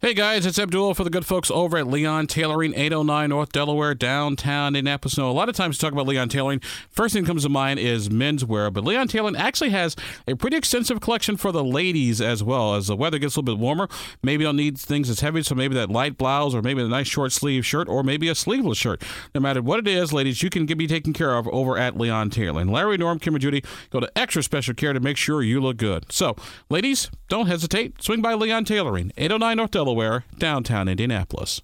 Hey guys, it's Abdul for the good folks over at Leon Tailoring, 809 North Delaware, downtown Indianapolis. Now, a lot of times talk about Leon Tailoring, first thing that comes to mind is menswear, but Leon Tailoring actually has a pretty extensive collection for the ladies as well. As the weather gets a little bit warmer, maybe you don't need things as heavy, so maybe that light blouse or maybe a nice short sleeve shirt or maybe a sleeveless shirt. No matter what it is, ladies, you can be taken care of over at Leon Tailoring. Larry, Norm, Kim, and Judy go to extra special care to make sure you look good. So, ladies, don't hesitate. Swing by Leon Tailoring, 809 North Delaware. Delaware, downtown Indianapolis.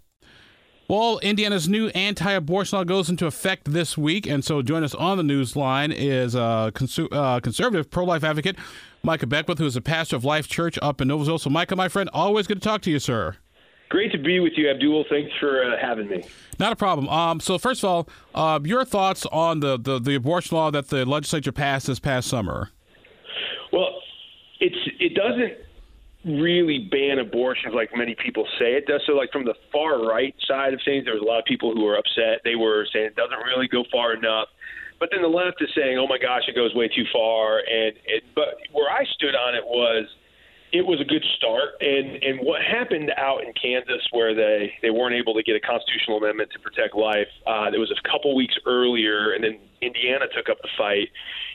Well, Indiana's new anti-abortion law goes into effect this week, and so join us on the news line is uh, consu- uh, conservative pro-life advocate Micah Beckwith, who is a pastor of Life Church up in Noblesville. So, Micah, my friend, always good to talk to you, sir. Great to be with you, Abdul. Thanks for uh, having me. Not a problem. Um, so, first of all, uh, your thoughts on the, the, the abortion law that the legislature passed this past summer? Well, it's it doesn't really ban abortions like many people say it does. So, like from the far right side of things, there was a lot of people who were upset. They were saying it doesn't really go far enough. But then the left is saying, "Oh my gosh, it goes way too far." And it, but where I stood on it was it was a good start. And and what happened out in Kansas, where they they weren't able to get a constitutional amendment to protect life, uh, it was a couple weeks earlier, and then Indiana took up the fight.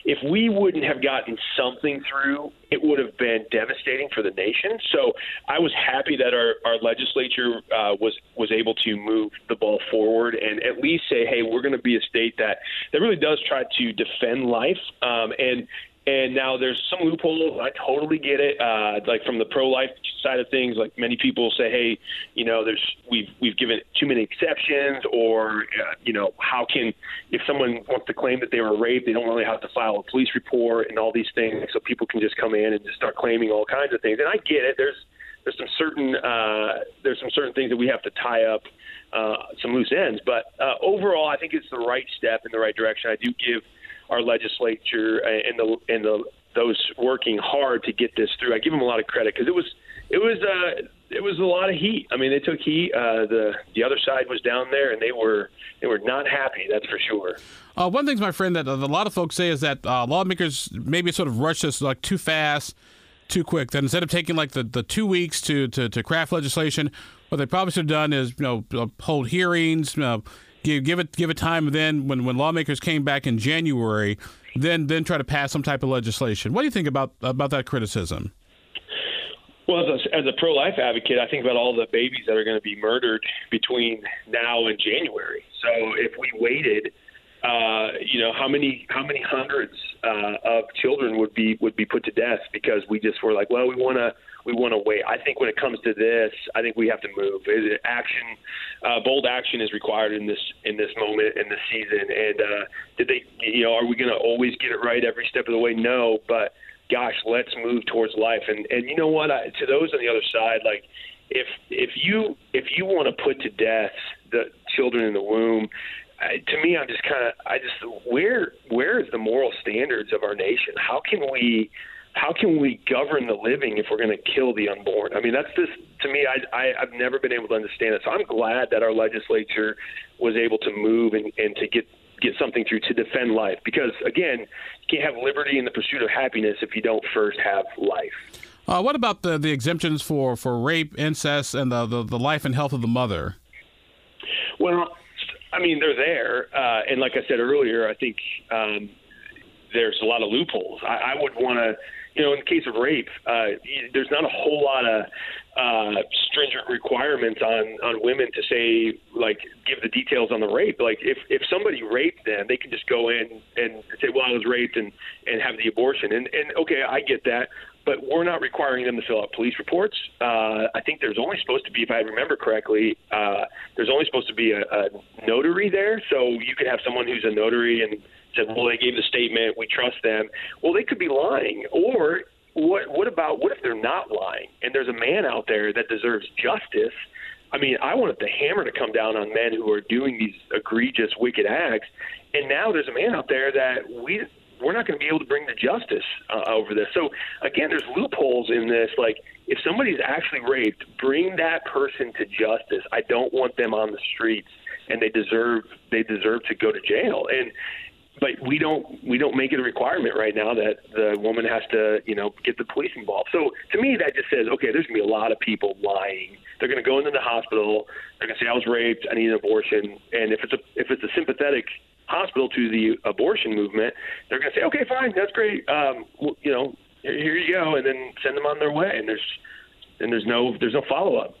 If we wouldn't have gotten something through, it would have been devastating for the nation. So I was happy that our our legislature uh, was was able to move the ball forward and at least say, hey, we're going to be a state that that really does try to defend life. Um, and and now there's some loopholes. I totally get it. Uh, like from the pro-life side of things, like many people say, hey, you know, there's we've we've given too many exceptions, or uh, you know, how can if someone wants to claim that they were raped, they don't really have to file a police report and all these things, so people can just come in and just start claiming all kinds of things. And I get it. There's there's some certain uh, there's some certain things that we have to tie up uh, some loose ends, but uh, overall, I think it's the right step in the right direction. I do give our legislature and the and the those working hard to get this through. I give them a lot of credit because it was it was uh, it was a lot of heat. I mean, they took heat. Uh, the the other side was down there, and they were they were not happy. That's for sure. Uh, one thing, my friend, that a lot of folks say is that uh, lawmakers maybe sort of rush this like too fast, too quick. That instead of taking like the, the two weeks to, to, to craft legislation, what they probably should have done is you know hold hearings. You know, give give it give it time. Then when when lawmakers came back in January, then then try to pass some type of legislation. What do you think about about that criticism? Well, as a, as a pro-life advocate, I think about all the babies that are going to be murdered between now and January. So if we waited, uh, you know, how many how many hundreds uh, of children would be would be put to death because we just were like, well, we want to we want to wait. I think when it comes to this, I think we have to move. Action, uh, bold action is required in this in this moment in this season. And uh, did they, you know, are we going to always get it right every step of the way? No, but gosh, let's move towards life. And and you know what? I, to those on the other side, like if if you if you want to put to death the children in the womb, I, to me, I'm just kind of I just where where is the moral standards of our nation? How can we how can we govern the living if we're going to kill the unborn? I mean, that's just to me. I, I I've never been able to understand it. So I'm glad that our legislature was able to move and, and to get get something through to defend life. Because again, you can't have liberty in the pursuit of happiness if you don't first have life. Uh, what about the, the exemptions for, for rape, incest, and the, the, the life and health of the mother? Well, I mean, they're there. Uh, and like I said earlier, I think um, there's a lot of loopholes. I, I would want to you know, in the case of rape, uh, there's not a whole lot of uh, stringent requirements on on women to say like give the details on the rape. Like if if somebody raped them, they can just go in and say, well, I was raped and and have the abortion. And and okay, I get that. But we're not requiring them to fill out police reports. Uh, I think there's only supposed to be, if I remember correctly, uh, there's only supposed to be a, a notary there. So you could have someone who's a notary and said, well, they gave the statement, we trust them. Well, they could be lying. Or what, what about, what if they're not lying and there's a man out there that deserves justice? I mean, I wanted the hammer to come down on men who are doing these egregious, wicked acts. And now there's a man out there that we we're not going to be able to bring the justice uh, over this. So again, there's loopholes in this. Like if somebody's actually raped, bring that person to justice. I don't want them on the streets, and they deserve they deserve to go to jail. And but we don't we don't make it a requirement right now that the woman has to you know get the police involved. So to me, that just says okay, there's gonna be a lot of people lying. They're gonna go into the hospital. They're gonna say I was raped. I need an abortion. And if it's a if it's a sympathetic hospital to the abortion movement, they're gonna say okay, fine, that's great. Um, well, you know, here you go, and then send them on their way. And there's and there's no there's no follow up.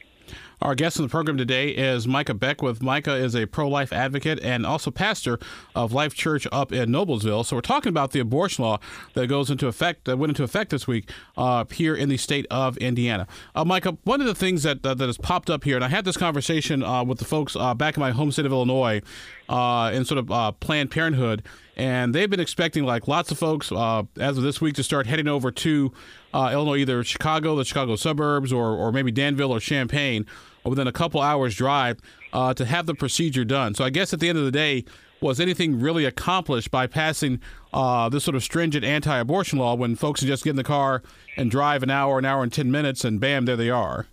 Our guest on the program today is Micah Beckwith. Micah is a pro life advocate and also pastor of Life Church up in Noblesville. So we're talking about the abortion law that goes into effect, that went into effect this week uh, here in the state of Indiana. Uh, Micah, one of the things that, uh, that has popped up here, and I had this conversation uh, with the folks uh, back in my home state of Illinois uh, in sort of Planned Parenthood, and they've been expecting like lots of folks as of this week to start heading over to Illinois, either Chicago, the Chicago suburbs, or, or maybe Danville or Champaign within a couple hours drive uh, to have the procedure done. So I guess at the end of the day, was anything really accomplished by passing uh, this sort of stringent anti-abortion law when folks just get in the car and drive an hour, an hour and ten minutes, and bam, there they are?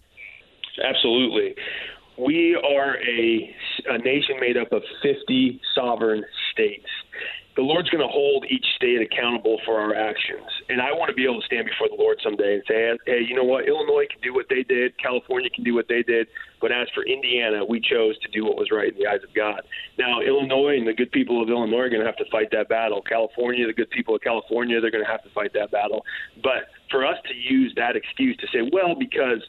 Absolutely. We are a, a nation made up of 50 sovereign states the Lord's going to hold each state accountable for our actions. And I want to be able to stand before the Lord someday and say, hey, you know what? Illinois can do what they did, California can do what they did. But as for Indiana, we chose to do what was right in the eyes of God. Now, Illinois and the good people of Illinois are going to have to fight that battle. California, the good people of California, they're going to have to fight that battle. But for us to use that excuse to say, well, because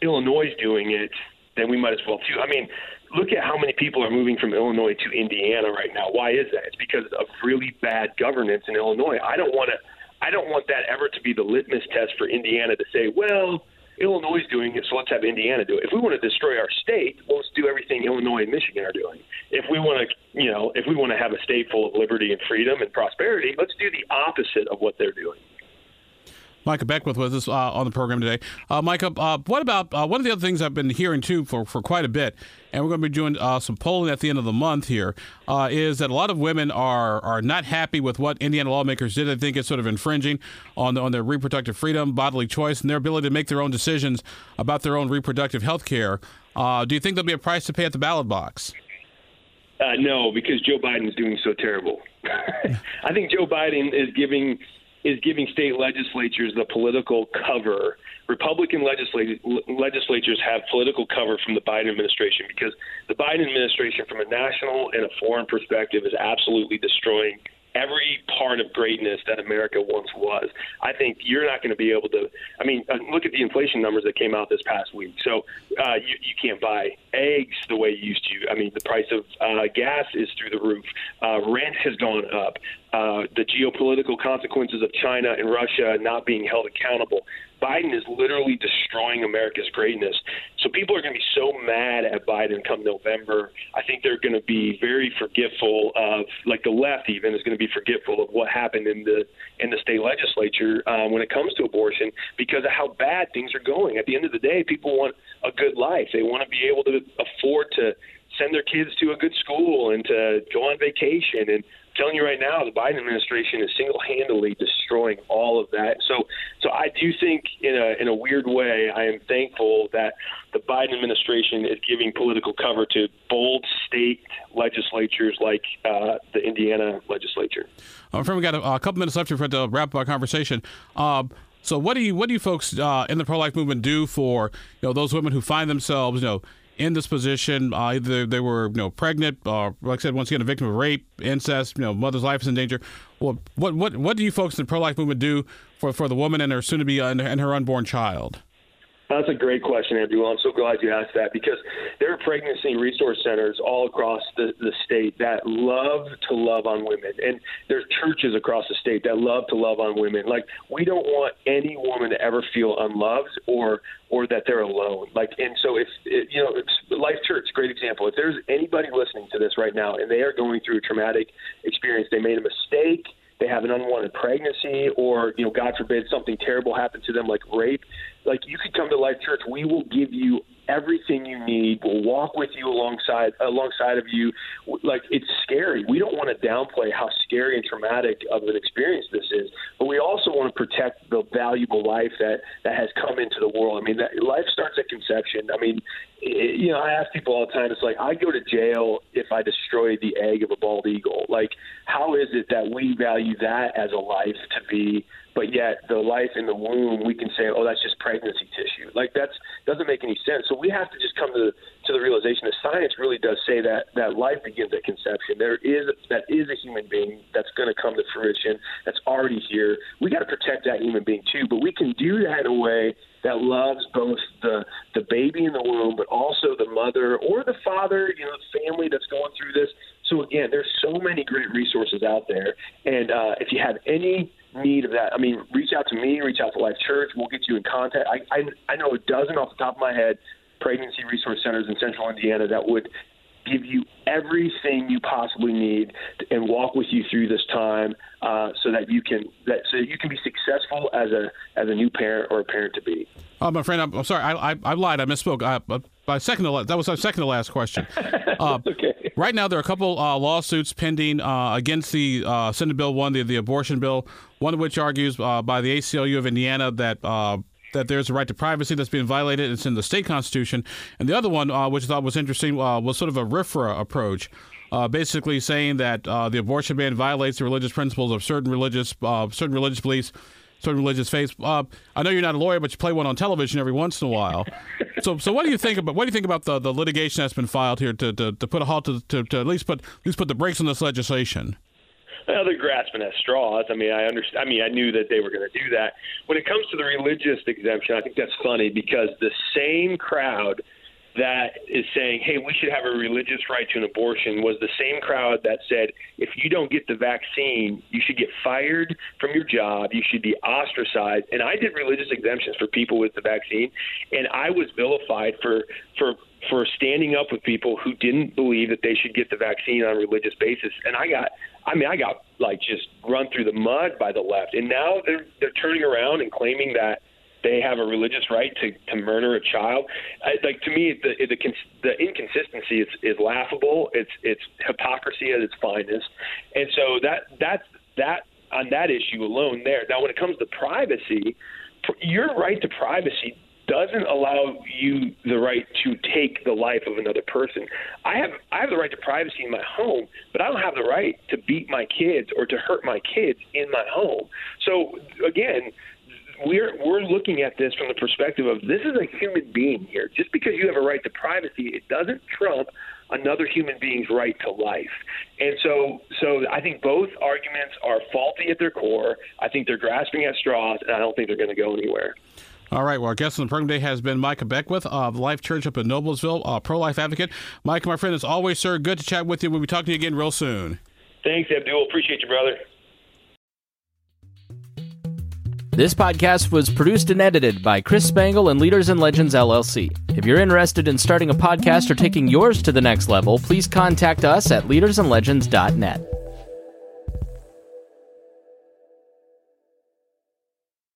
Illinois is doing it, then we might as well too. I mean, look at how many people are moving from Illinois to Indiana right now. Why is that? It's because of really bad governance in Illinois. I don't want to. I don't want that ever to be the litmus test for Indiana to say, well, Illinois is doing it, so let's have Indiana do it. If we want to destroy our state, well, let's do everything Illinois and Michigan are doing. If we want to, you know, if we want to have a state full of liberty and freedom and prosperity, let's do the opposite of what they're doing. Micah Beckwith with us uh, on the program today. Uh, Micah, uh, what about uh, one of the other things I've been hearing too for, for quite a bit, and we're going to be doing uh, some polling at the end of the month here, uh, is that a lot of women are are not happy with what Indiana lawmakers did. They think it's sort of infringing on on their reproductive freedom, bodily choice, and their ability to make their own decisions about their own reproductive health care. do you think there'll be a price to pay at the ballot box? no, because Joe Biden is doing so terrible. I think Joe Biden is giving is giving state legislatures the political cover. Republican legislat- legislatures have political cover from the Biden administration because the Biden administration, from a national and a foreign perspective, is absolutely destroying every part of greatness that America once was. I think you're not going to be able to. I mean, uh, look at the inflation numbers that came out this past week. So uh, you, you can't buy eggs the way you used to. I mean, the price of uh, gas is through the roof. Uh, rent has gone up. Uh, the geopolitical consequences of China and Russia not being held accountable. Biden is literally destroying America's greatness. So people are going to be so mad at Biden come November. I think they're going to be very forgetful of, like the left even is going to be forgetful of what happened in the in the state legislature um, when it comes to abortion because of how bad things are going. At the end of the day, people want a good life. They want to be able to afford to send their kids to a good school and to go on vacation and telling you right now, the Biden administration is single-handedly destroying all of that. So, so I do think, in a in a weird way, I am thankful that the Biden administration is giving political cover to bold state legislatures like uh, the Indiana legislature. Uh, friend, we got a, a, couple minutes left here for to wrap up our conversation. Uh, so, what do you what do you folks uh, in the pro-life movement do for you know those women who find themselves you know in this position. Uh, either they were, you know, pregnant, or like I said, once again, a victim of rape, incest. You know, mother's life is in danger. Well, what what what do you folks in the pro life movement do for for the woman and her soon to be uh, and her unborn child? That's a great question, Andrew. I'm so glad you asked that because there are pregnancy resource centers all across the, the state that love to love on women. And there's churches across the state that love to love on women. Like, we don't want any woman to ever feel unloved or or that they're alone. Like, and so if, it, you know, Life Church, great example. If there's anybody listening to this right now and they are going through a traumatic experience, they made a mistake – they have an unwanted pregnancy or you know god forbid something terrible happened to them like rape like you could come to Life Church. We will give you everything you need. We'll walk with you alongside alongside of you. Like it's scary. We don't want to downplay how scary and traumatic of an experience this is, but we also want to protect the valuable life that that has come into the world. I mean, that life starts at conception. I mean, you know, I ask people all the time. It's like I go to jail if I destroy the egg of a bald eagle. Like, how is it that we value that as a life to be but yet the life in the womb we can say oh that's just pregnancy tissue like that's doesn't make any sense so we have to just come to to the realization that science really does say that that life begins at conception there is that is a human being that's going to come to fruition that's already here we got to protect that human being too but we can do that in a way that loves both the the baby in the womb but also the mother or the father you know the family that's going through this so again there's so many great resources out there and uh, if you have any need of that. I mean, reach out to me, reach out to Life Church. We'll get you in contact. I, I, I know a dozen off the top of my head pregnancy resource centers in central Indiana that would give you everything you possibly need and walk with you through this time uh, so that you can that so that you can be successful as a as a new parent or a parent to be. Oh, my friend, I'm, I'm sorry, I, I, I, lied, I misspoke. I, my second to that was my second to last question. Uh, okay. Right now, there are a couple uh, lawsuits pending uh, against the uh, Senate Bill One, the, the abortion bill. One of which argues uh, by the ACLU of Indiana that uh, that there's a right to privacy that's being violated. It's in the state constitution. And the other one, uh, which I thought was interesting, uh, was sort of a RFRA approach. Uh, basically saying that the abortion ban violates the religious principles of certain religious certain religious beliefs certain religious faiths. Uh, I know you're not a lawyer, but you play one on television every once in a while. so, so what do you think about what do you think about the, the litigation that's been filed here to, to, to put a halt to, to, to at least put at least put the brakes on this legislation? Well, they're grasping at straws. I mean, I understand. I mean, I knew that they were going to do that. When it comes to the religious exemption, I think that's funny because the same crowd that is saying, hey, we should have a religious right to an abortion was the same crowd that said, if you don't get the vaccine, you should get fired from your job, you should be ostracized. And I did religious exemptions for people with the vaccine, and I was vilified for for for standing up with people who didn't believe that they should get the vaccine on a religious basis. And I got, I mean, I got like just run through the mud by the left. And now they're they're turning around and claiming that they have a religious right to, to murder a child. I, like to me, the, the the inconsistency is, is laughable. It's it's hypocrisy at its finest, and so that that's that on that issue alone. There now, when it comes to privacy, your right to privacy doesn't allow you the right to take the life of another person. I have I have the right to privacy in my home, but I don't have the right to beat my kids or to hurt my kids in my home. So again, we're we're looking at this from the perspective of this is a human being here. Just because you have a right to privacy, it doesn't trump another human being's right to life. And so so I think both arguments are faulty at their core. I think they're grasping at straws, and I don't think they're going to go anywhere. All right. Well, our guest on the program today has been Micah Beckwith of Life Church up in Noblesville, a pro life advocate. Mike, my friend, as always, sir, good to chat with you. We'll be talking to you again real soon. Thanks, Abdul. Appreciate you, brother. This podcast was produced and edited by Chris Spangle and Leaders and Legends LLC. If you're interested in starting a podcast or taking yours to the next level, please contact us at leadersandlegends.net.